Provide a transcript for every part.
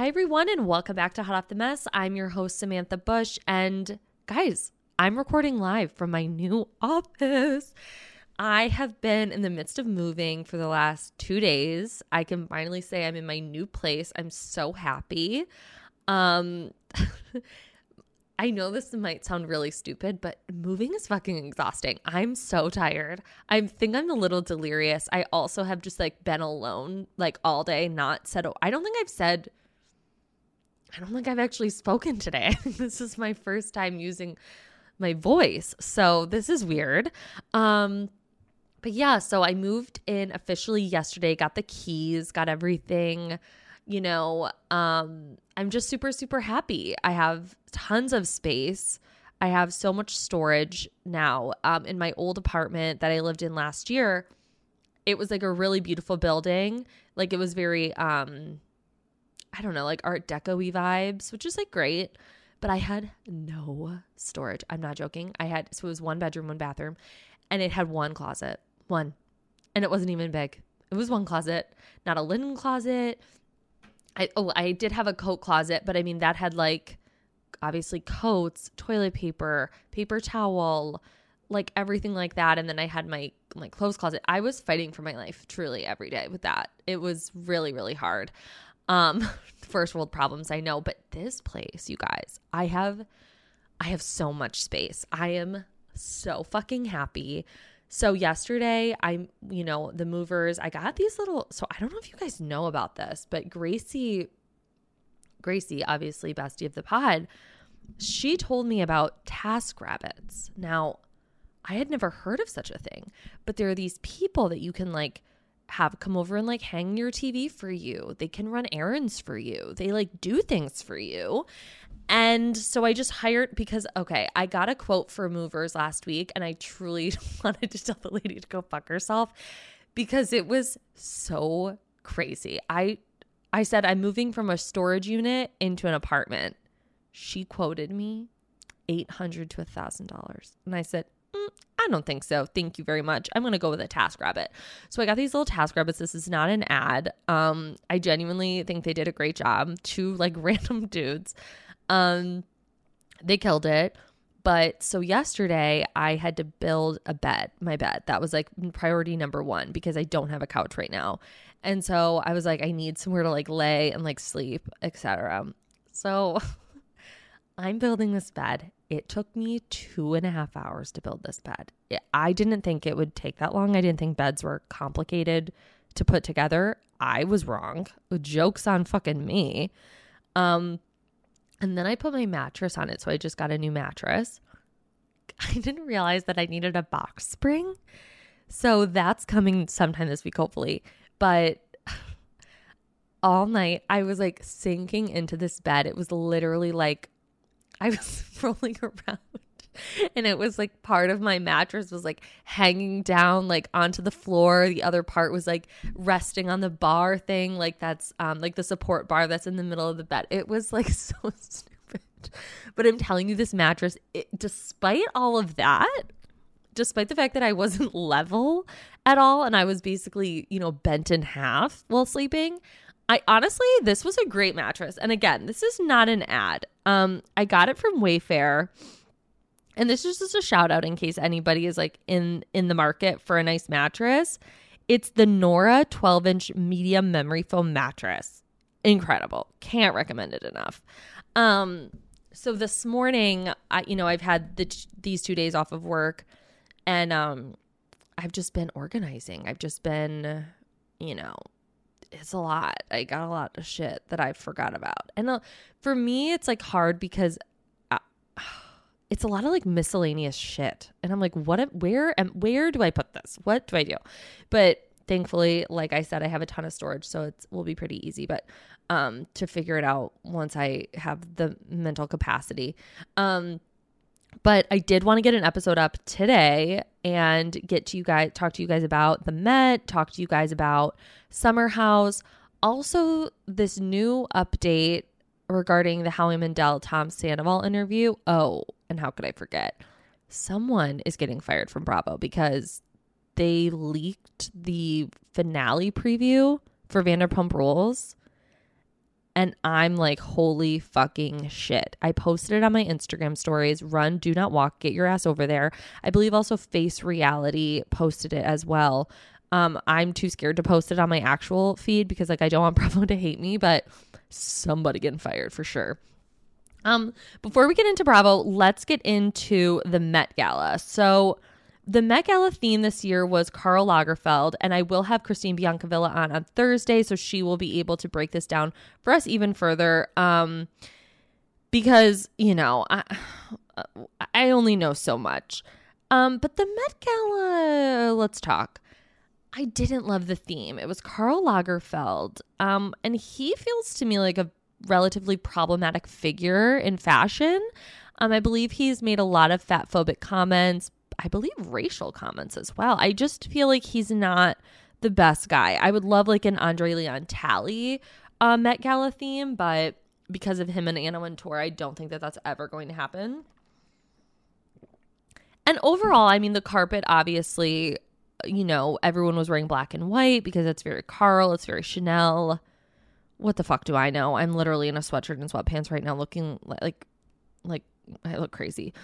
Hi, everyone, and welcome back to Hot Off the Mess. I'm your host, Samantha Bush. And guys, I'm recording live from my new office. I have been in the midst of moving for the last two days. I can finally say I'm in my new place. I'm so happy. Um, I know this might sound really stupid, but moving is fucking exhausting. I'm so tired. I think I'm a little delirious. I also have just like been alone like all day, not said, I don't think I've said I don't think I've actually spoken today. this is my first time using my voice. So this is weird. Um but yeah, so I moved in officially yesterday, got the keys, got everything, you know, um I'm just super super happy. I have tons of space. I have so much storage now. Um in my old apartment that I lived in last year, it was like a really beautiful building. Like it was very um I don't know, like art deco vibes, which is like great. But I had no storage. I'm not joking. I had, so it was one bedroom, one bathroom, and it had one closet, one. And it wasn't even big. It was one closet, not a linen closet. I, oh, I did have a coat closet, but I mean, that had like obviously coats, toilet paper, paper towel, like everything like that. And then I had my my clothes closet. I was fighting for my life truly every day with that. It was really, really hard. Um, first world problems, I know, but this place, you guys, I have I have so much space. I am so fucking happy. So yesterday, I, you know, the movers, I got these little so I don't know if you guys know about this, but Gracie Gracie, obviously bestie of the pod, she told me about task rabbits. Now, I had never heard of such a thing, but there are these people that you can like have come over and like hang your TV for you. They can run errands for you. They like do things for you. And so I just hired because okay, I got a quote for movers last week and I truly wanted to tell the lady to go fuck herself because it was so crazy. I I said I'm moving from a storage unit into an apartment. She quoted me 800 to a $1000. And I said, mm, I don't think so. Thank you very much. I'm going to go with a task rabbit. So I got these little task rabbits. This is not an ad. Um, I genuinely think they did a great job. Two like random dudes. Um, they killed it. But so yesterday I had to build a bed, my bed. That was like priority number 1 because I don't have a couch right now. And so I was like I need somewhere to like lay and like sleep, etc. So I'm building this bed it took me two and a half hours to build this bed. I didn't think it would take that long. I didn't think beds were complicated to put together. I was wrong. Joke's on fucking me. Um, and then I put my mattress on it. So I just got a new mattress. I didn't realize that I needed a box spring. So that's coming sometime this week, hopefully. But all night I was like sinking into this bed. It was literally like I was rolling around and it was like part of my mattress was like hanging down like onto the floor. The other part was like resting on the bar thing like that's um like the support bar that's in the middle of the bed. It was like so stupid. But i'm telling you this mattress it, despite all of that despite the fact that i wasn't level at all and i was basically you know bent in half while sleeping I honestly, this was a great mattress. And again, this is not an ad. Um, I got it from Wayfair. And this is just a shout out in case anybody is like in in the market for a nice mattress. It's the Nora 12 inch medium memory foam mattress. Incredible. Can't recommend it enough. Um, so this morning, I you know I've had the, these two days off of work, and um, I've just been organizing. I've just been, you know, it's a lot. I got a lot of shit that I forgot about. And uh, for me, it's like hard because I, uh, it's a lot of like miscellaneous shit. And I'm like, what, where, and where do I put this? What do I do? But thankfully, like I said, I have a ton of storage, so it will be pretty easy. But um, to figure it out once I have the mental capacity. Um, but I did want to get an episode up today and get to you guys, talk to you guys about the Met, talk to you guys about Summer House, also this new update regarding the Howie Mandel Tom Sandoval interview. Oh, and how could I forget? Someone is getting fired from Bravo because they leaked the finale preview for Vanderpump Rules and I'm like, holy fucking shit. I posted it on my Instagram stories. Run, do not walk. Get your ass over there. I believe also Face Reality posted it as well. Um, I'm too scared to post it on my actual feed because like I don't want Bravo to hate me, but somebody getting fired for sure. Um, before we get into Bravo, let's get into the Met Gala. So the Met Gala theme this year was Karl Lagerfeld, and I will have Christine Biancavilla on on Thursday, so she will be able to break this down for us even further. Um, because you know, I, I only know so much. Um, but the Met Gala, let's talk. I didn't love the theme. It was Karl Lagerfeld, um, and he feels to me like a relatively problematic figure in fashion. Um, I believe he's made a lot of fat phobic comments, I believe racial comments as well. I just feel like he's not the best guy. I would love like an Andre Leon Talley uh, Met Gala theme, but because of him and Anna Wintour, I don't think that that's ever going to happen. And overall, I mean, the carpet obviously, you know, everyone was wearing black and white because it's very Karl, it's very Chanel. What the fuck do I know? I'm literally in a sweatshirt and sweatpants right now, looking like, like I look crazy.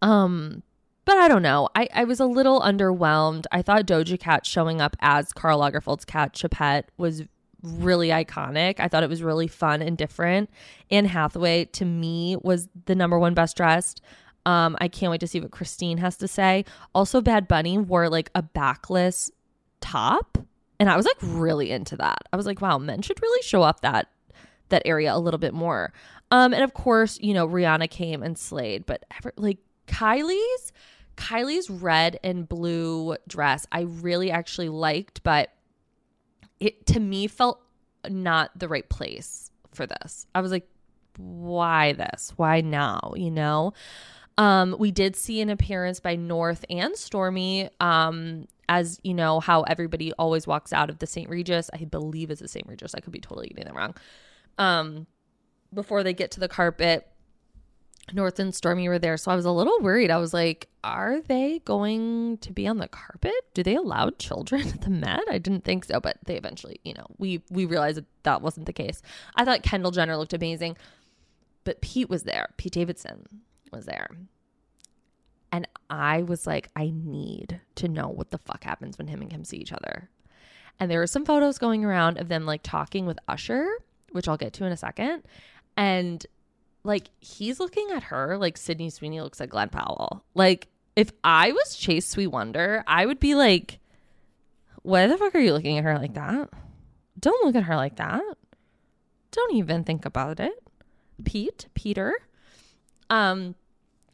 Um, but I don't know. I, I was a little underwhelmed. I thought Doja Cat showing up as Karl Lagerfeld's cat Choupette was really iconic. I thought it was really fun and different. Anne Hathaway to me was the number one best dressed. Um, I can't wait to see what Christine has to say. Also, Bad Bunny wore like a backless top, and I was like really into that. I was like, wow, men should really show up that that area a little bit more. Um, and of course, you know, Rihanna came and slayed, but ever like Kylie's Kylie's red and blue dress I really actually liked, but it to me felt not the right place for this. I was like, why this? Why now? You know? Um, we did see an appearance by North and Stormy. Um, as you know, how everybody always walks out of the St. Regis. I believe it's the St. Regis. I could be totally getting that wrong. Um, before they get to the carpet, North and Stormy were there. So I was a little worried. I was like, are they going to be on the carpet? Do they allow children at the Met? I didn't think so, but they eventually, you know, we we realized that that wasn't the case. I thought Kendall Jenner looked amazing, but Pete was there. Pete Davidson was there. And I was like, I need to know what the fuck happens when him and Kim see each other. And there were some photos going around of them like talking with Usher, which I'll get to in a second. And like he's looking at her like Sydney Sweeney looks at Glen Powell. Like if I was Chase Sui Wonder, I would be like, why the fuck are you looking at her like that? Don't look at her like that. Don't even think about it. Pete, Peter. Um,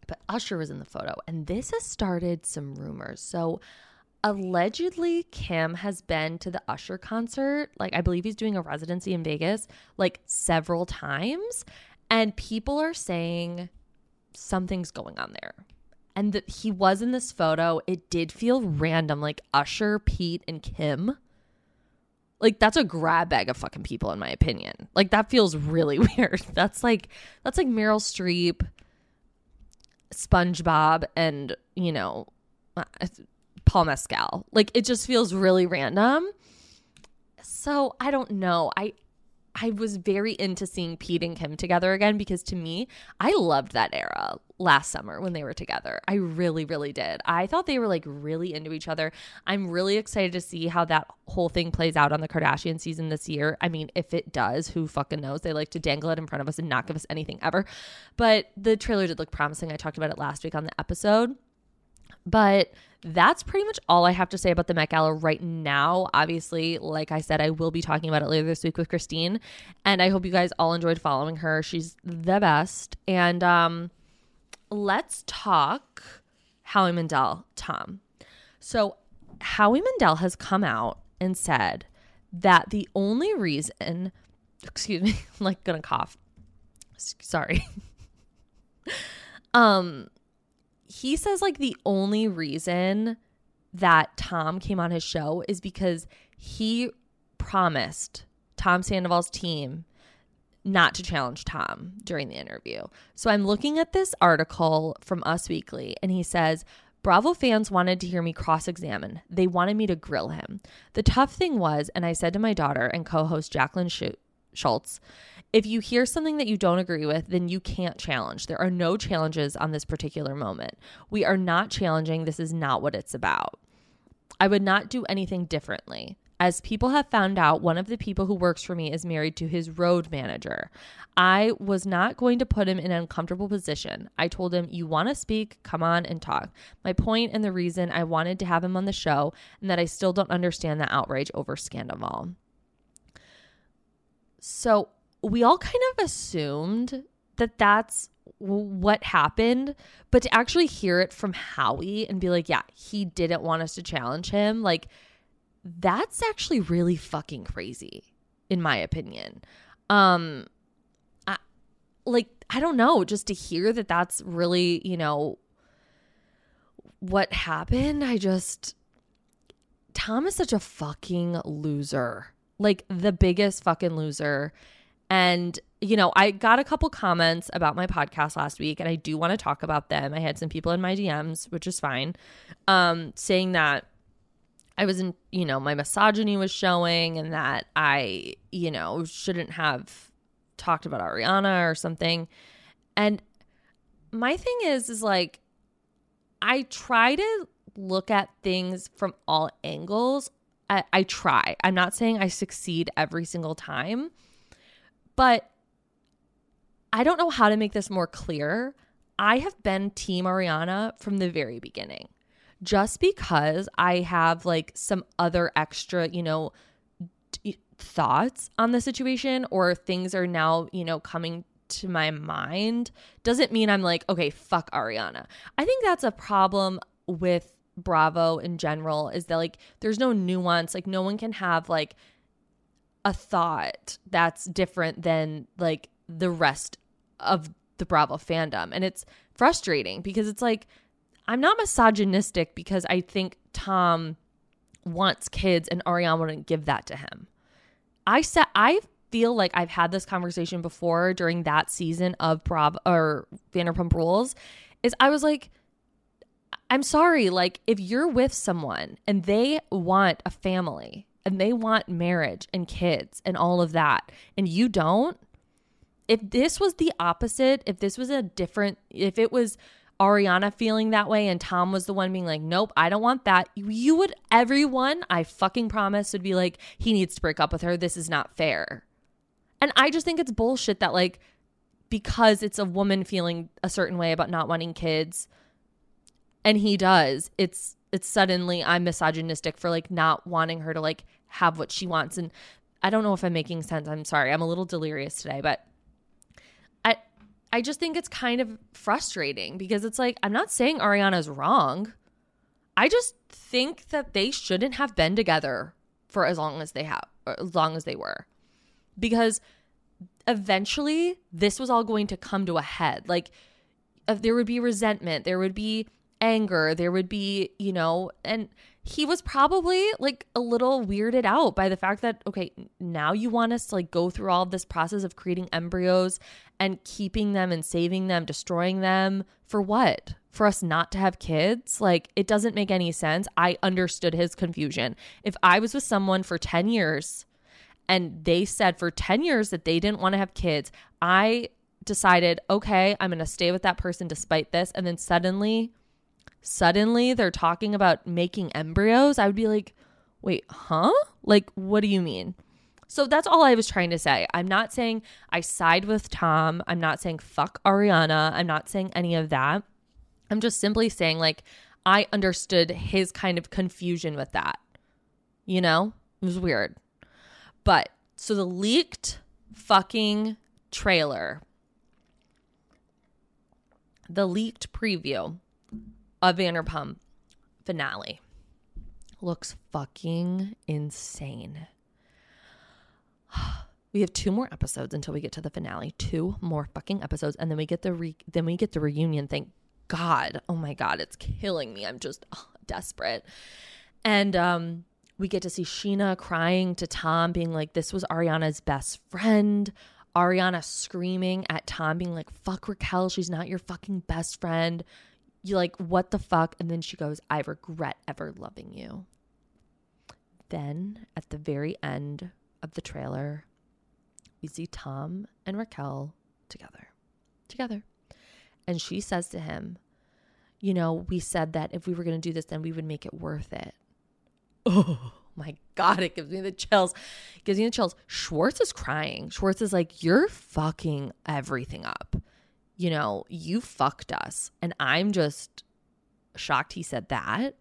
but Usher was in the photo, and this has started some rumors. So allegedly Kim has been to the Usher concert. Like I believe he's doing a residency in Vegas like several times and people are saying something's going on there. And that he was in this photo. It did feel random, like Usher, Pete, and Kim. Like that's a grab bag of fucking people, in my opinion. Like that feels really weird. That's like that's like Meryl Streep, SpongeBob, and you know, uh, Paul Mescal. Like it just feels really random. So I don't know. I I was very into seeing Pete and Kim together again because to me, I loved that era last summer when they were together. I really, really did. I thought they were like really into each other. I'm really excited to see how that whole thing plays out on the Kardashian season this year. I mean, if it does, who fucking knows? They like to dangle it in front of us and not give us anything ever. But the trailer did look promising. I talked about it last week on the episode. But that's pretty much all I have to say about the Met Gala right now. Obviously, like I said, I will be talking about it later this week with Christine. And I hope you guys all enjoyed following her. She's the best. And um, let's talk Howie Mandel, Tom. So, Howie Mandel has come out and said that the only reason, excuse me, I'm like gonna cough. Sorry. um, he says like the only reason that Tom came on his show is because he promised Tom Sandoval's team not to challenge Tom during the interview. So I'm looking at this article from Us Weekly, and he says, Bravo fans wanted to hear me cross examine. They wanted me to grill him. The tough thing was, and I said to my daughter and co host Jackelyn Shultz, if you hear something that you don't agree with, then you can't challenge. There are no challenges on this particular moment. We are not challenging. This is not what it's about. I would not do anything differently. As people have found out, one of the people who works for me is married to his road manager. I was not going to put him in an uncomfortable position. I told him, You want to speak? Come on and talk. My point and the reason I wanted to have him on the show, and that I still don't understand the outrage over Scandoval. So we all kind of assumed that that's what happened, but to actually hear it from Howie and be like, yeah, he didn't want us to challenge him, like, that's actually really fucking crazy in my opinion. Um I, like i don't know just to hear that that's really you know what happened i just tom is such a fucking loser like the biggest fucking loser and you know i got a couple comments about my podcast last week and i do want to talk about them i had some people in my dms which is fine um saying that I was in, you know, my misogyny was showing and that I, you know, shouldn't have talked about Ariana or something. And my thing is, is like, I try to look at things from all angles. I, I try. I'm not saying I succeed every single time, but I don't know how to make this more clear. I have been Team Ariana from the very beginning just because I have like some other extra, you know, d- thoughts on the situation or things are now, you know, coming to my mind doesn't mean I'm like, okay, fuck Ariana. I think that's a problem with Bravo in general is that like there's no nuance. Like no one can have like a thought that's different than like the rest of the Bravo fandom. And it's frustrating because it's like I'm not misogynistic because I think Tom wants kids and Ariana wouldn't give that to him. I said I feel like I've had this conversation before during that season of Prob or Vanderpump Rules. Is I was like, I'm sorry, like if you're with someone and they want a family and they want marriage and kids and all of that, and you don't, if this was the opposite, if this was a different, if it was Ariana feeling that way and Tom was the one being like, nope, I don't want that. You would, everyone, I fucking promise, would be like, he needs to break up with her. This is not fair. And I just think it's bullshit that, like, because it's a woman feeling a certain way about not wanting kids and he does, it's, it's suddenly I'm misogynistic for like not wanting her to like have what she wants. And I don't know if I'm making sense. I'm sorry. I'm a little delirious today, but I I just think it's kind of frustrating because it's like, I'm not saying Ariana's wrong. I just think that they shouldn't have been together for as long as they have, as long as they were. Because eventually this was all going to come to a head. Like, if there would be resentment, there would be anger, there would be, you know, and he was probably like a little weirded out by the fact that okay now you want us to like go through all this process of creating embryos and keeping them and saving them destroying them for what for us not to have kids like it doesn't make any sense i understood his confusion if i was with someone for 10 years and they said for 10 years that they didn't want to have kids. I decided, okay, I'm going to stay with that person despite this. And then suddenly, suddenly they're talking about making embryos. I would be like, wait, huh? Like, what do you mean? So that's all I was trying to say. I'm not saying I side with Tom. I'm not saying fuck Ariana. I'm not saying any of that. I'm just simply saying, like, I understood his kind of confusion with that. You know, it was weird. But so the leaked fucking trailer, the leaked preview of Vanderpump finale looks fucking insane. We have two more episodes until we get to the finale. Two more fucking episodes, and then we get the re- then we get the reunion. Thank God. Oh my God, it's killing me. I'm just oh, desperate. And um, we get to see Scheana crying to Tom, being like, "This was Ariana's best friend." Ariana screaming at Tom, being like, "Fuck Raquel, she's not your fucking best friend." You like, what the fuck? And then she goes, "I regret ever loving you." Then at the very end of the trailer, we see Tom and Raquel together. Together. And she says to him, You know, we said that if we were going to do this, then we would make it worth it. Oh my God, it gives me the chills. It gives me the chills. Schwartz is crying. Schwartz is like, You're fucking everything up. You know, you fucked us. And I'm just shocked he said that.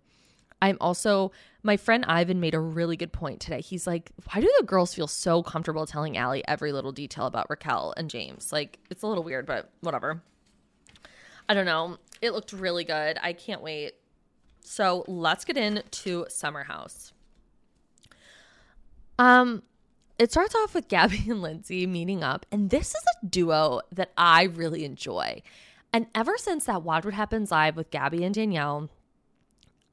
I'm also, my friend Ivan made a really good point today. He's like, why do the girls feel so comfortable telling Ally every little detail about Raquel and James? Like, it's a little weird, but whatever. I don't know. It looked really good. I can't wait. So let's get into Summer House. Um, it starts off with Gabby and Lindsay meeting up, and this is a duo that I really enjoy. And ever since that Watch What Happens Live with Gabby and Danielle,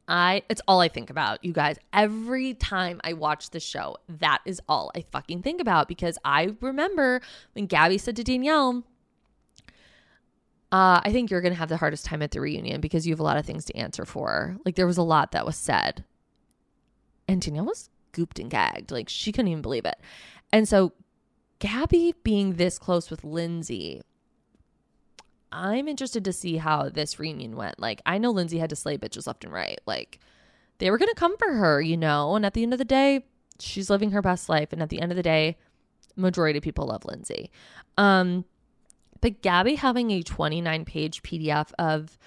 I it's all I think about, you guys. Every time I watch the show, that is all I fucking think about because I remember when Gabby said to Danielle, uh, I think you're gonna have the hardest time at the reunion because you have a lot of things to answer for. Like there was a lot that was said. And Danielle was gooped and gagged. Like she couldn't even believe it. And so Gabby being this close with Lindsay I'm interested to see how this reunion went. Like, I know Lindsay had to slay bitches left and right. Like, they were to come for her, you know? And at the end of the day, she's living her best life. And at the end of the day, majority of people love Lindsay. Um, but Gabby having a 29 page PDF of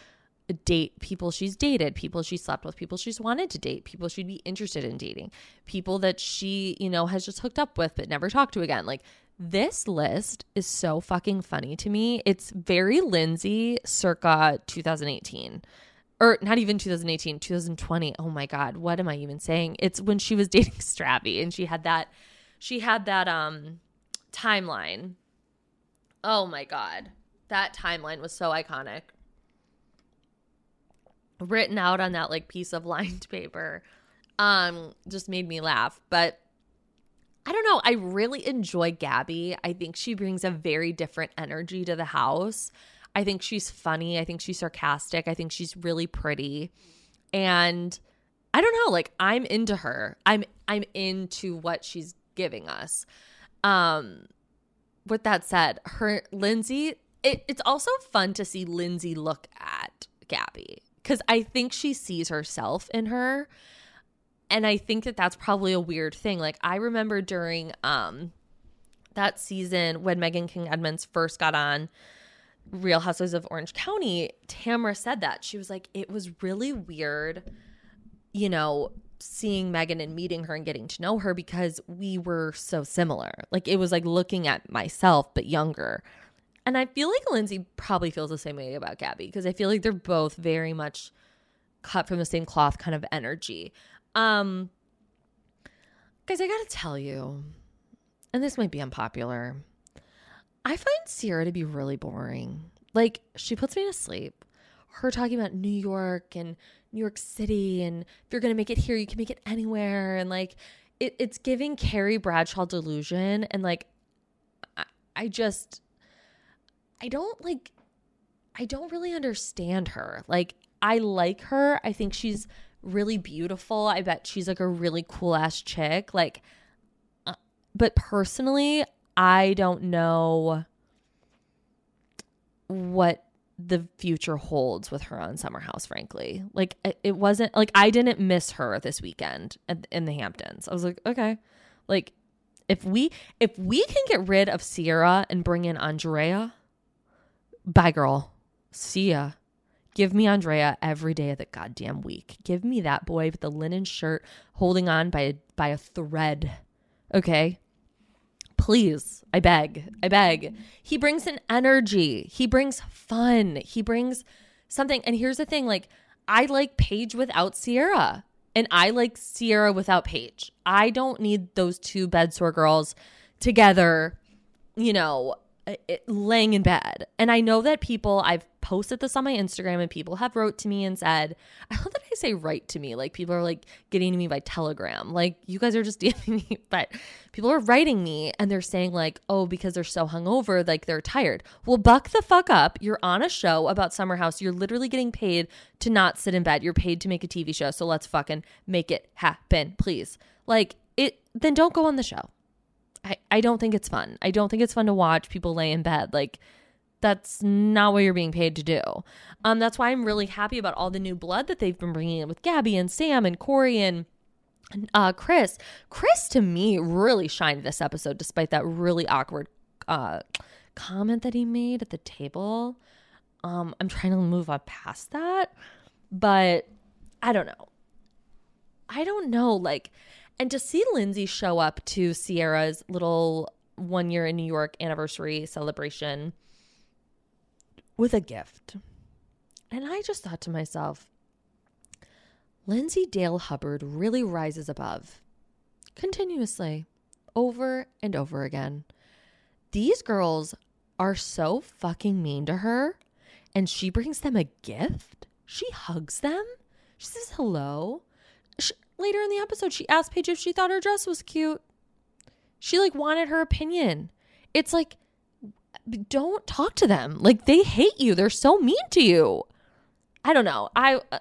date people she's dated, people she slept with, people she's wanted to date, people she'd be interested in dating, people that she, you know, has just hooked up with but never talked to again. Like this list is so fucking funny to me. It's very Lindsay circa 2018 or not even 2018, 2020. Oh my god, what am I even saying? It's when she was dating Stravy and she had that she had that um timeline. Oh my god. That timeline was so iconic. Written out on that like piece of lined paper. Um just made me laugh, but I don't know. I really enjoy Gabby. I think she brings a very different energy to the house. I think she's funny. I think she's sarcastic. I think she's really pretty. And I don't know, like I'm into her. I'm I'm into what she's giving us. Um with that said, her Lindsay, it, it's also fun to see Lindsay look at Gabby because I think she sees herself in her and I think that that's probably a weird thing. Like I remember during um that season when Meghan King Edmonds first got on Real Housewives of Orange County, Tamra said that. She was like, it was really weird, you know, seeing Meghan and meeting her and getting to know her because we were so similar. Like it was like looking at myself, but younger. And I feel like Lindsay probably feels the same way about Gabby because I feel like they're both very much cut from the same cloth kind of energy. Um, guys, I gotta tell you, and this might be unpopular. I find Ciara to be really boring. Like, she puts me to sleep. Her talking about New York and New York City, and if you're gonna make it here, you can make it anywhere. And like, it, it's giving Carrie Bradshaw delusion. And like, I, I just, I don't like, I don't really understand her. Like, I like her. I think she's really beautiful. I bet she's like a really cool ass chick. Like, uh, but personally, I don't know what the future holds with her on Summer House, frankly. Like, it wasn't like I didn't miss her this weekend in the Hamptons. I was like, okay, like if we if we can get rid of Ciara and bring in Andrea, bye girl. See ya. Give me Andrea every day of the goddamn week. Give me that boy with the linen shirt holding on by a, by a thread. Okay? Please, I beg. I beg. He brings an energy. He brings fun. He brings something. And here's the thing like I like Paige without Ciara. And I like Ciara without Paige. I don't need those two bed sore girls together, you know, Uh, laying in bed. And I know that people, I've posted this on my Instagram and people have wrote to me and said, I love that I say write to me. Like people are like getting to me by telegram. Like you guys are just DMing me, but people are writing me and they're saying like, oh, because they're so hungover, like they're tired. Well, buck the fuck up. You're on a show about Summer House. You're literally getting paid to not sit in bed. You're paid to make a TV show. So let's fucking make it happen, please. Like it, then don't go on the show. I, I don't think it's fun. I don't think it's fun to watch people lay in bed. Like, that's not what you're being paid to do. Um, that's why I'm really happy about all the new blood that they've been bringing in with Gabby and Sam and Corey and uh, Chris. Chris, to me, really shined this episode, despite that really awkward uh, comment that he made at the table. Um, I'm trying to move up past that, but I don't know. I don't know. Like, and to see Lindsay show up to Ciara's little one year in New York anniversary celebration with a gift. And I just thought to myself, Lindsay Dale Hubbard really rises above continuously over and over again. These girls are so fucking mean to her, and she brings them a gift. She hugs them. She says hello. She, later in the episode, she asked Paige if she thought her dress was cute. She like wanted her opinion. It's like, don't talk to them. Like they hate you. They're so mean to you. I don't know. I uh,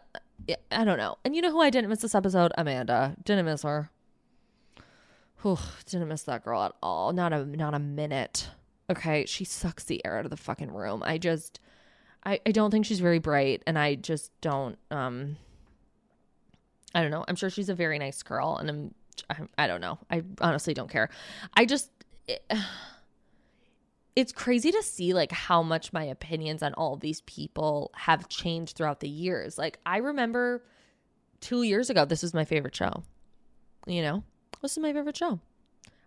I don't know. And you know who I didn't miss this episode? Amanda. Didn't miss her. Whew, didn't miss that girl at all. Not a not a minute. Okay, she sucks the air out of the fucking room. I just I, I don't think she's very bright and I just don't um I don't know. I'm sure she's a very nice girl, and I'm, I, I don't know. I honestly don't care. I just, it, it's crazy to see like how much my opinions on all these people have changed throughout the years. Like I remember two years ago, this was my favorite show. You know, this is my favorite show.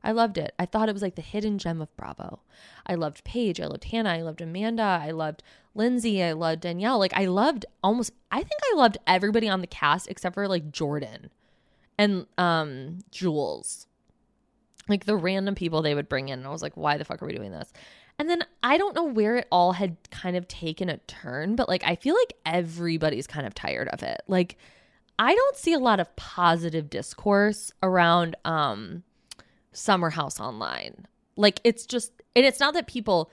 I loved it. I thought it was like the hidden gem of Bravo. I loved Paige. I loved Hannah. I loved Amanda. I loved Lindsay. I loved Danielle. Like I loved almost I think I loved everybody on the cast except for like Jordan and um Jules. Like the random people they would bring in. And I was like, why the fuck are we doing this? And then I don't know where it all had kind of taken a turn, but like I feel like everybody's kind of tired of it. Like I don't see a lot of positive discourse around um Summer House Online. Like it's just and it's not that people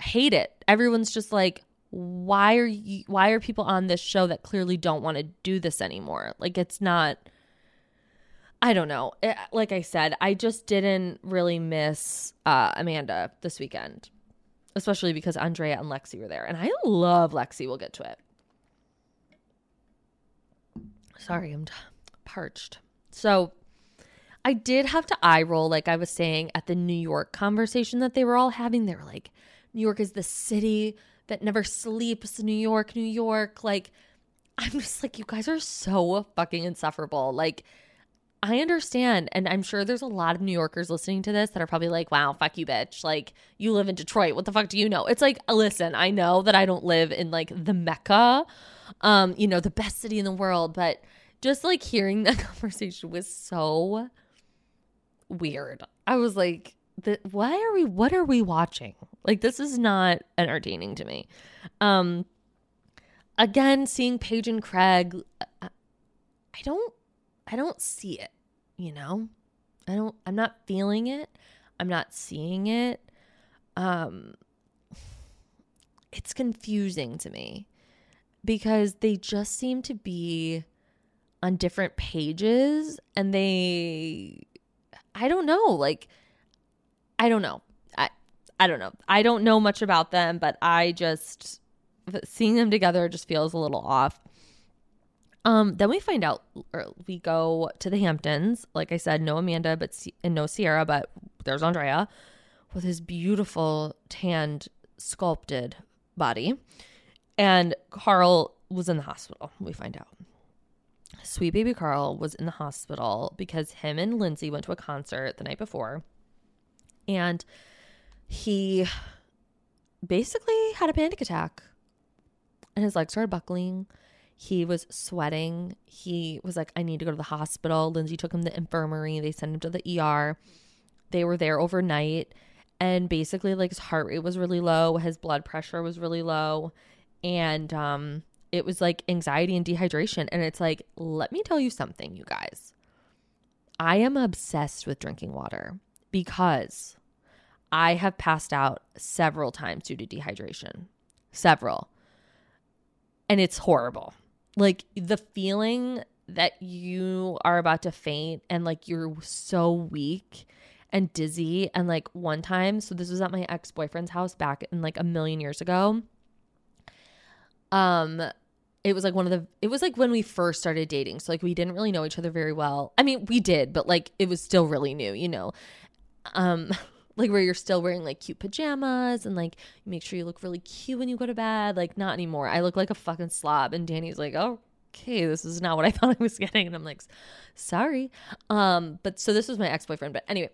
hate it. Everyone's just like why are you why are people on this show that clearly don't want to do this anymore? Like it's not I don't know. It, like I said, I just didn't really miss uh, Amanda this weekend, especially because Andrea and Lexi were there, and I love Lexi. We'll get to it. Sorry, I'm parched. So I did have to eye roll, like I was saying at the New York conversation that they were all having. They were like, New York is the city that never sleeps, New York, New York. Like, I'm just like, you guys are so fucking insufferable. Like, I understand. And I'm sure there's a lot of New Yorkers listening to this that are probably like, wow, fuck you, bitch. Like, you live in Detroit. What the fuck do you know? It's like, listen, I know that I don't live in like the Mecca, um, you know, the best city in the world, but just like hearing that conversation was so weird. I was like, the, why are we what are we watching? Like this is not entertaining to me. Um again, seeing Paige and Craig I don't I don't see it, you know? I don't I'm not feeling it. I'm not seeing it. Um it's confusing to me because they just seem to be on different pages and they I don't know. Like, I don't know. I I don't know. I don't know much about them, but I just seeing them together just feels a little off. Um, then we find out, or we go to the Hamptons. Like I said, no Amanda, but and no Sierra, but there's Andrea with his beautiful tanned sculpted body, and Carl was in the hospital. We find out. Sweet baby Carl was in the hospital because him and Lindsay went to a concert the night before, and he basically had a panic attack, and his legs started buckling he was sweating. He was like, I need to go to the hospital. Lindsay took him to the infirmary. They sent him to the ER. They were there overnight. And basically, like his heart rate was really low, his blood pressure was really low. And um, it was like anxiety and dehydration. And it's like, let me tell you something, you guys. I am obsessed with drinking water because I have passed out several times due to dehydration. Several. And it's horrible like the feeling that you are about to faint and like you're so weak and dizzy and like one time so this was at my ex-boyfriend's house back in like a million years ago um it was like one of the it was like when we first started dating so like we didn't really know each other very well i mean we did but like it was still really new you know um like where you're still wearing like cute pajamas and like you make sure you look really cute when you go to bed. Like not anymore. I look like a fucking slob. And Danny's like, oh, okay, this is not what I thought I was getting. And I'm like, sorry. Um, but so this was my ex-boyfriend. But anyway,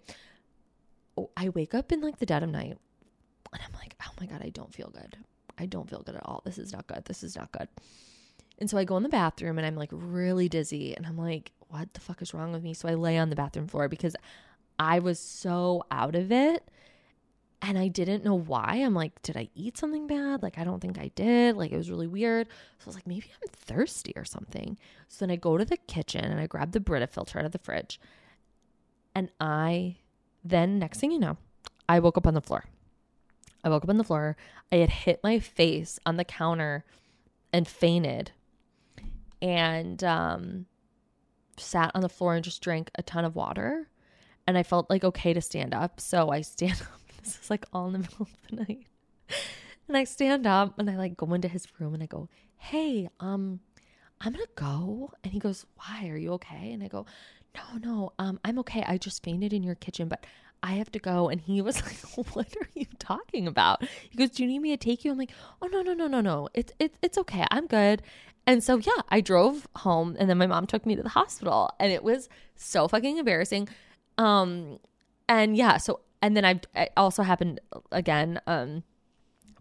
oh, I wake up in like the dead of night and I'm like, oh my God, I don't feel good. I don't feel good at all. This is not good. This is not good. And so I go in the bathroom and I'm like really dizzy and I'm like, what the fuck is wrong with me? So I lay on the bathroom floor because I was so out of it and I didn't know why. I'm like, did I eat something bad? Like, I don't think I did. Like, it was really weird. So I was like, maybe I'm thirsty or something. So then I go to the kitchen and I grab the Brita filter out of the fridge. And I, then next thing you know, I woke up on the floor. I woke up on the floor. I had hit my face on the counter and fainted. And, um, sat on the floor and just drank a ton of water and I felt like okay to stand up. So I stand up. This is like all in the middle of the night. And I stand up and I like go into his room and I go, Hey, um, I'm gonna go. And he goes, Why? Are you okay? And I go, No, no, um, I'm okay. I just fainted in your kitchen, but I have to go. And he was like, What are you talking about? He goes, Do you need me to take you? I'm like, Oh no, no, no, no, no. It's it's it's okay. I'm good. And so yeah, I drove home and then my mom took me to the hospital and it was so fucking embarrassing. Um, and yeah, so and then it also happened again um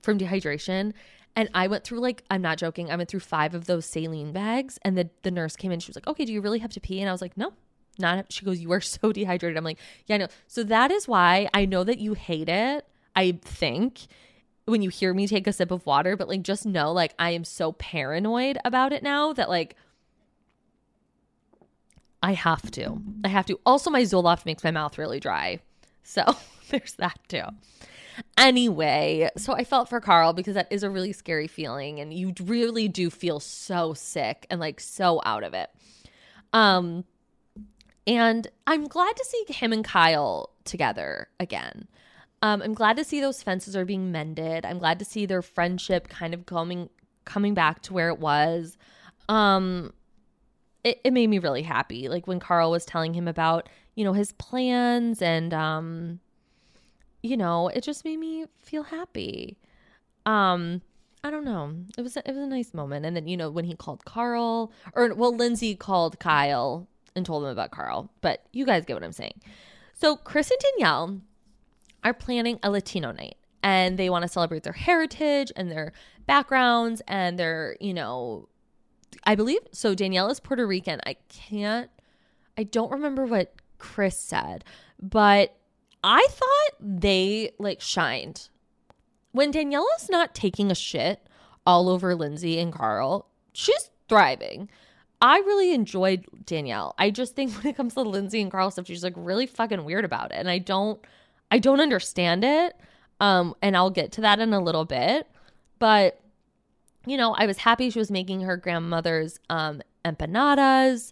from dehydration. And I went through like I'm not joking. I went through five of those saline bags, and the the nurse came in. She was like, "Okay, do you really have to pee?" And I was like, "No, not." She goes, "You are so dehydrated." I'm like, "Yeah, I know." So that is why I know that you hate it. I think when you hear me take a sip of water, but like just know, like I am so paranoid about it now that like I have to. I have to. Also, my Zoloft makes my mouth really dry. So there's that too. Anyway, so I felt for Carl because that is a really scary feeling and you really do feel so sick and like so out of it. Um and I'm glad to see him and Kyle together again. Um, I'm glad to see those fences are being mended. I'm glad to see their friendship kind of coming coming back to where it was. Um, it, it made me really happy. Like when Carl was telling him about, you know, his plans and um you know, it just made me feel happy. Um I don't know. It was it was a nice moment. And then, you know, when he called Carl or well, Lindsay called Kyle and told them about Carl, but you guys get what I'm saying. So, Chris and Danielle are planning a Latino night and they want to celebrate their heritage and their backgrounds and their, you know, I believe so. Danielle is Puerto Rican. I can't, I don't remember what Chris said, but I thought they like shined. When Danielle's not taking a shit all over Lindsay and Carl, she's thriving. I really enjoyed Danielle. I just think when it comes to Lindsay and Carl stuff, she's like really fucking weird about it. And I don't I don't understand it. Um, and I'll get to that in a little bit. But you know, I was happy she was making her grandmother's um, empanadas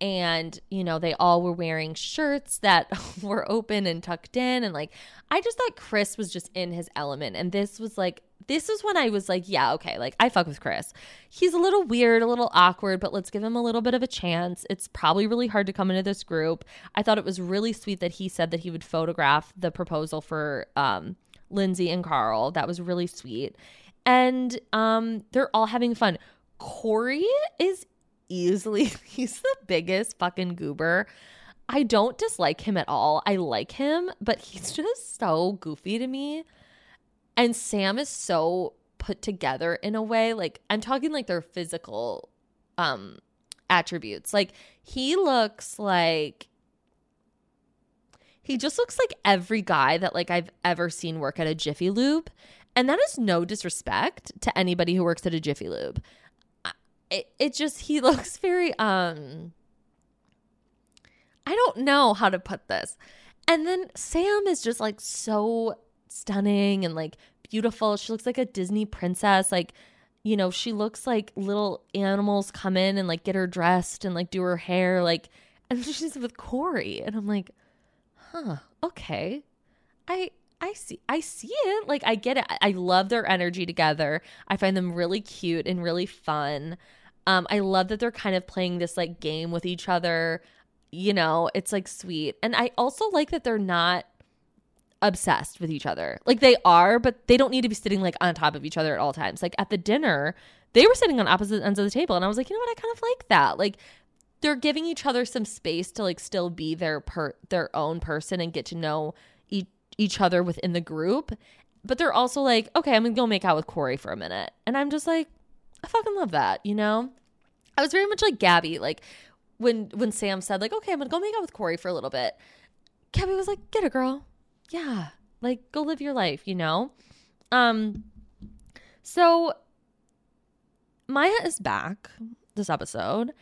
and you know they all were wearing shirts that were open and tucked in. And like i just thought chris was just in his element. And this was like this is when i was like yeah okay like i fuck with chris. He's a little weird a little awkward but let's give him a little bit of a chance. It's probably really hard to come into this group. I thought it was really sweet that he said that he would photograph the proposal for um lindsay and carl. That was really sweet. And um they're all having fun. Corey is easily he's the biggest fucking goober. I don't dislike him at all. I like him, but he's just so goofy to me. And Sam is so put together in a way like I'm talking like their physical um attributes. Like he looks like he just looks like every guy that like I've ever seen work at a Jiffy Lube. And that is no disrespect to anybody who works at a Jiffy Lube it, it just he looks very um I don't know how to put this. And then Sam is just like so stunning and like beautiful. She looks like a Disney princess. Like, you know, she looks like little animals come in and like get her dressed and like do her hair. Like, and she's with Corey. And I'm like, huh, okay. I I see I see it. Like I get it. I love their energy together. I find them really cute and really fun. Um, I love that they're kind of playing this like game with each other. You know, it's like sweet. And I also like that they're not obsessed with each other. Like they are, but they don't need to be sitting like on top of each other at all times. Like at the dinner, they were sitting on opposite ends of the table and I was like, "You know what? I kind of like that." Like they're giving each other some space to like still be their per their own person and get to know each each other within the group. But they're also like, "Okay, I'm to go make out with Corey for a minute." And I'm just like, I fucking love that, you know? I was very much like Gabby, like when when Sam said, like, okay, I'm gonna go make out with Corey for a little bit. Gabby was like, get a girl. Yeah. Like go live your life, you know? Um so Mya is back this episode.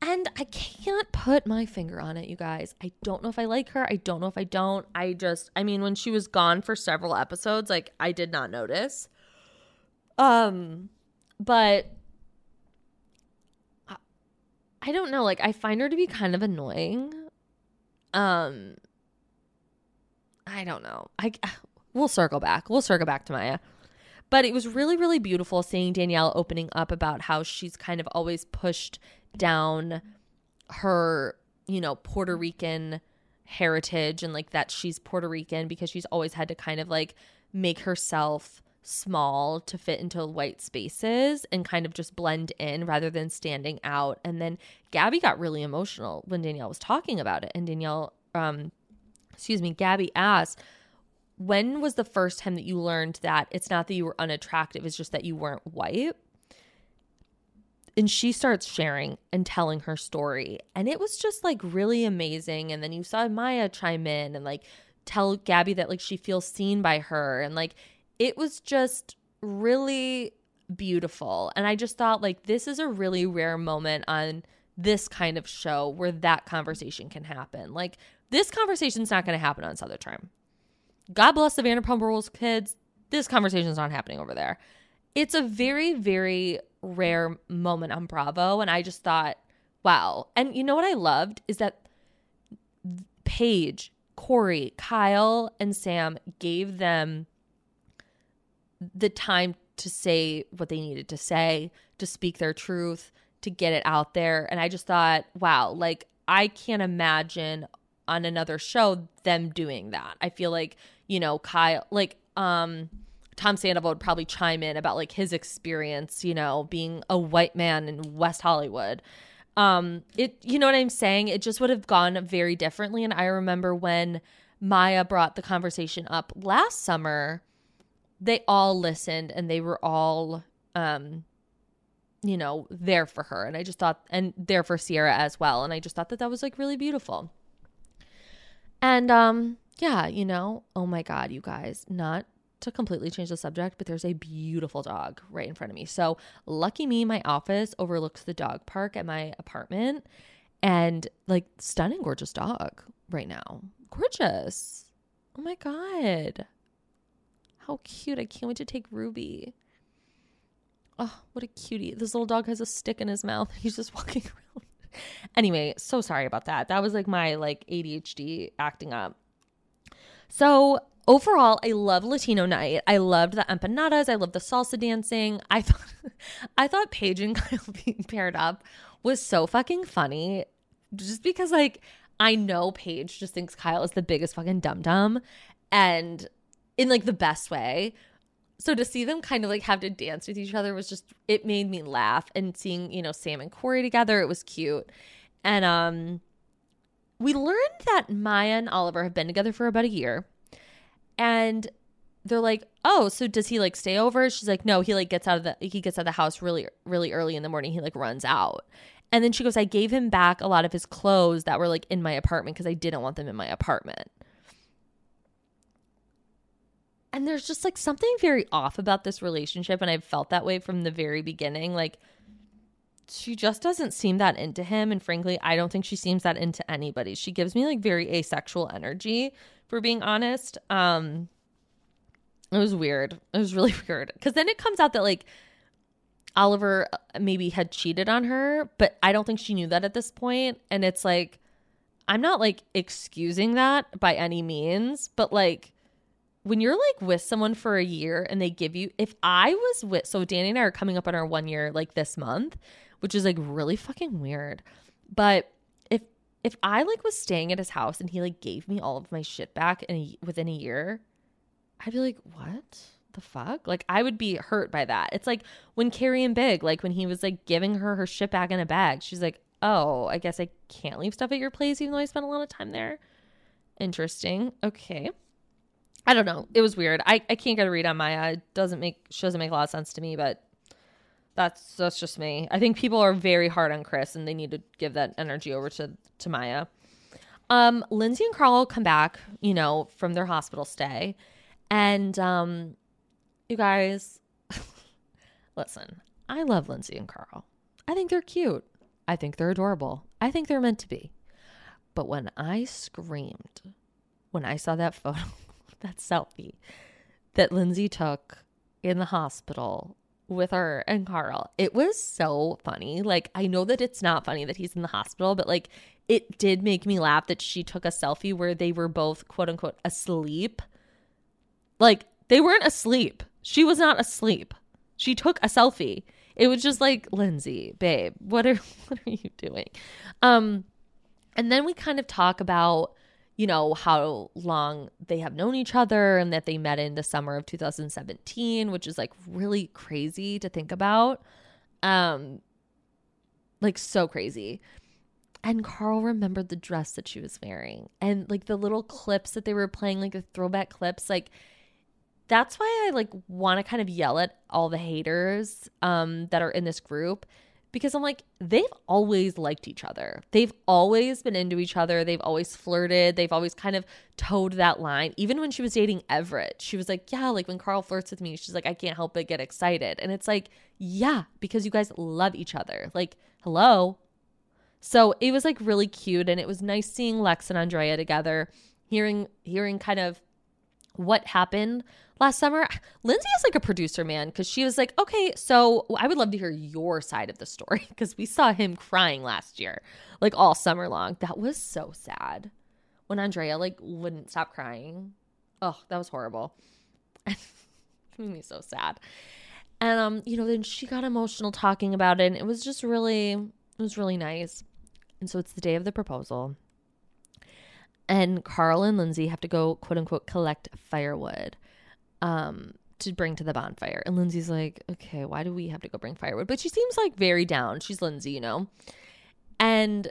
And I can't put my finger on it, you guys. I don't know if I like her. I don't know if I don't. I just I mean when she was gone for several episodes, like I did not notice. Um but I don't know, like I find her to be kind of annoying. Um I don't know. I we'll circle back. We'll circle back to Mya. But it was really really beautiful seeing Danielle opening up about how she's kind of always pushed down her, you know, Puerto Rican heritage and like that she's Puerto Rican because she's always had to kind of like make herself small to fit into white spaces and kind of just blend in rather than standing out. And then Gabby got really emotional when Danielle was talking about it. And Danielle, um, excuse me, Gabby asked, when was the first time that you learned that it's not that you were unattractive, it's just that you weren't white? And she starts sharing and telling her story. And it was just like really amazing. And then you saw Mya chime in and like tell Gabby that like she feels seen by her. And like it was just really beautiful. And I just thought, like, this is a really rare moment on this kind of show where that conversation can happen. Like, this conversation's not going to happen on Southern Charm. God bless the Vanderpump Rules kids. This conversation's not happening over there. It's a very, very rare moment on Bravo. And I just thought, wow. And you know what I loved is that Paige, Corey, Kyle, and Sam gave them the time to say what they needed to say, to speak their truth, to get it out there. And I just thought, wow, like I can't imagine on another show them doing that. I feel like, you know, Kyle, like, um, Tom Sandoval would probably chime in about like his experience, you know, being a white man in West Hollywood. Um, it, you know what I'm saying? It just would have gone very differently. And I remember when Mya brought the conversation up last summer they all listened and they were all um you know there for her. And i just thought and there for Ciara as well. And i just thought that that was like really beautiful. And um yeah you know oh my god you guys not to completely change the subject but there's a beautiful dog right in front of me. So lucky me my office overlooks the dog park at my apartment. And like stunning gorgeous dog right now. Gorgeous. Oh my god how cute. I can't wait to take Ruby. Oh, what a cutie. This little dog has a stick in his mouth. He's just walking around. anyway, so sorry about that. That was like my like ADHD acting up. So overall, I love Latino night. I loved the empanadas. I loved the salsa dancing. I thought I thought Paige and Kyle being paired up was so fucking funny. Just because like I know Paige just thinks Kyle is the biggest fucking dum dum and in like the best way. So to see them kind of like have to dance with each other was just it made me laugh and seeing, you know, Sam and Corey together, it was cute. And um we learned that Mya and Oliver have been together for about a year. And they're like, "Oh, so does he like stay over?" She's like, "No, he like gets out of the he gets out of the house really really early in the morning. He like runs out." And then she goes, "I gave him back a lot of his clothes that were like in my apartment because I didn't want them in my apartment." And there's just like something very off about this relationship and I've felt that way from the very beginning. Like she just doesn't seem that into him and frankly, I don't think she seems that into anybody. She gives me like very asexual energy for being honest. Um it was weird. It was really weird. Cuz then it comes out that like Oliver uh, maybe had cheated on her, but I don't think she knew that at this point and it's like I'm not like excusing that by any means, but like when you're like with someone for a year and they give you if I was with so Danny and I are coming up on our 1 year like this month, which is like really fucking weird. But if if I like was staying at his house and he like gave me all of my shit back in a, within a year, I'd be like, "What?" the fuck? Like I would be hurt by that. It's like when Carrie and Big, like when he was like giving her her shit back in a bag. She's like, "Oh, I guess I can't leave stuff at your place even though I spent a lot of time there." Interesting. Okay. I don't know. It was weird. I, I can't get a read on Mya. It doesn't make she doesn't make a lot of sense to me, but that's that's just me. I think people are very hard on Chris and they need to give that energy over to to Mya. Um, Lindsay and Carl come back, you know, from their hospital stay. And um you guys listen, I love Lindsay and Carl. I think they're cute. I think they're adorable. I think they're meant to be. But when I screamed when I saw that photo that selfie that Lindsay took in the hospital with her and Carl. It was so funny. Like, I know that it's not funny that he's in the hospital, but like, it did make me laugh that she took a selfie where they were both quote unquote asleep. Like, they weren't asleep. She was not asleep. She took a selfie. It was just like, Lindsay, babe, what are what are you doing? Um, and then we kind of talk about you know, how long they have known each other and that they met in the summer of 2017, which is like really crazy to think about. Um like so crazy. And Carl remembered the dress that she was wearing and like the little clips that they were playing like the throwback clips like that's why I like want to kind of yell at all the haters um that are in this group because I'm like, they've always liked each other. They've always been into each other. They've always flirted. They've always kind of toed that line. Even when she was dating Everett, she was like, yeah, like when Carl flirts with me, she's like, I can't help but get excited. And it's like, yeah, because you guys love each other. Like, hello. So it was like really cute. And it was nice seeing Lex and Andrea together, hearing, hearing kind of what happened last summer. Lindsay is like a producer, man, because she was like, okay, so I would love to hear your side of the story because we saw him crying last year, like all summer long. That was so sad when Andrea like wouldn't stop crying. Oh, that was horrible. it made me so sad. And um, you know, then she got emotional talking about it, and it was just really, it was really nice. And so it's the day of the proposal. And Carl and Lindsay have to go, quote unquote, collect firewood um, to bring to the bonfire. And Lindsay's like, okay, why do we have to go bring firewood? But she seems like very down. She's Lindsay, you know? And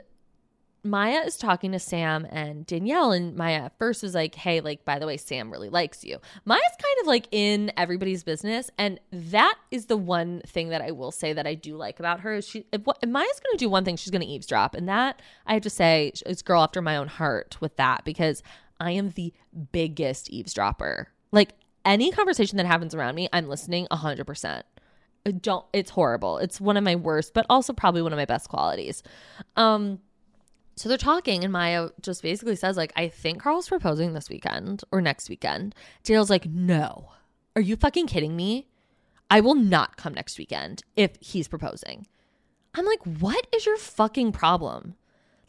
Mya is talking to Sam and Danielle, and Mya first was like, Hey, like, by the way, Sam really likes you. Mya's kind of like in everybody's business. And that is the one thing that I will say that I do like about her. Is she, if, if Mya's going to do one thing, she's going to eavesdrop. And that I have to say is girl after my own heart with that because I am the biggest eavesdropper. Like, any conversation that happens around me, I'm listening 100%. I don't it's horrible. It's one of my worst, but also probably one of my best qualities. Um so they're talking, and Mya just basically says, like, I think Carl's proposing this weekend or next weekend. Dale's like, no. Are you fucking kidding me? I will not come next weekend if he's proposing. I'm like, what is your fucking problem?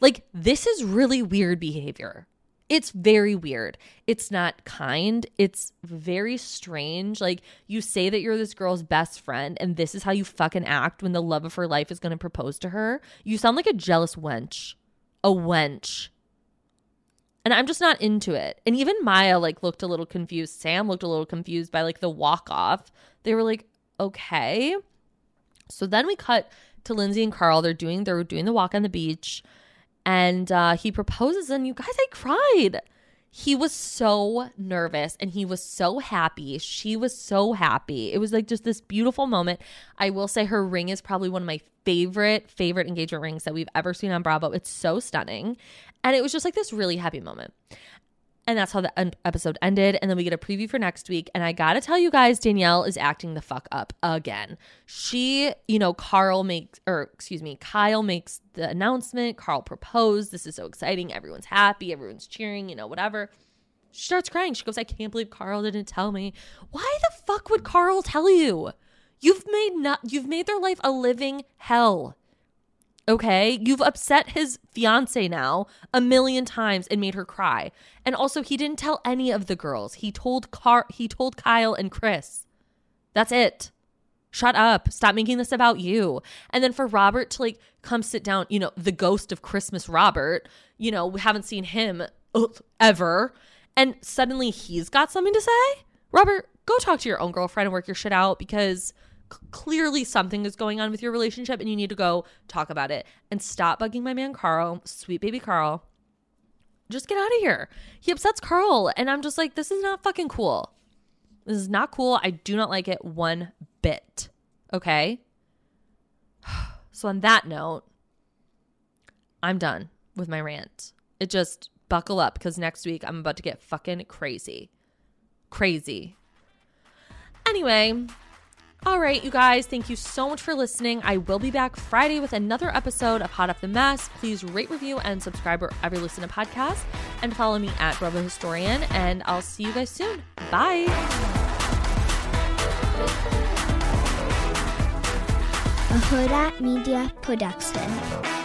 Like, this is really weird behavior. It's very weird. It's not kind. It's very strange. Like, you say that you're this girl's best friend, and this is how you fucking act when the love of her life is going to propose to her. You sound like a jealous wench. A wench. And I'm just not into it. And even Mya like looked a little confused. Sam looked a little confused by like the walk off. They were like, okay. So then we cut to Lindsay and Carl. They're doing they're doing the walk on the beach, and uh, he proposes, and you guys, I cried. He was so nervous and he was so happy. She was so happy. It was like just this beautiful moment. I will say her ring is probably one of my favorite, favorite engagement rings that we've ever seen on Bravo. It's so stunning. And it was just like this really happy moment. And that's how the episode ended. And then we get a preview for next week. And I gotta tell you guys, Danielle is acting the fuck up again. She, you know, Carl makes, or excuse me, Kyle makes the announcement. Carl proposed. This is so exciting. Everyone's happy. Everyone's cheering, you know, whatever. She starts crying. She goes, I can't believe Carl didn't tell me. Why the fuck would Carl tell you? You've made not you've made their life a living hell. Okay, you've upset his fiance now a million times and made her cry. And also he didn't tell any of the girls. He told Car he told Kyle and Chris. That's it. Shut up. Stop making this about you. And then for Robert to like come sit down, you know, the ghost of Christmas Robert, you know, we haven't seen him ever. And suddenly he's got something to say. Robert, go talk to your own girlfriend and work your shit out because clearly something is going on with your relationship and you need to go talk about it and stop bugging my man Carl, sweet baby Carl. Just get out of here. He upsets Carl and I'm just like this is not fucking cool. This is not cool. I do not like it one bit. Okay? So on that note, I'm done with my rant. It just buckle up because next week I'm about to get fucking crazy. Crazy. Anyway, all right, you guys, thank you so much for listening. I will be back Friday with another episode of Hot Off the Mess. Please rate, review, and subscribe wherever you listen to podcasts, and follow me at Bravo Historian. And I'll see you guys soon. Bye. A Hurrdat Media Production.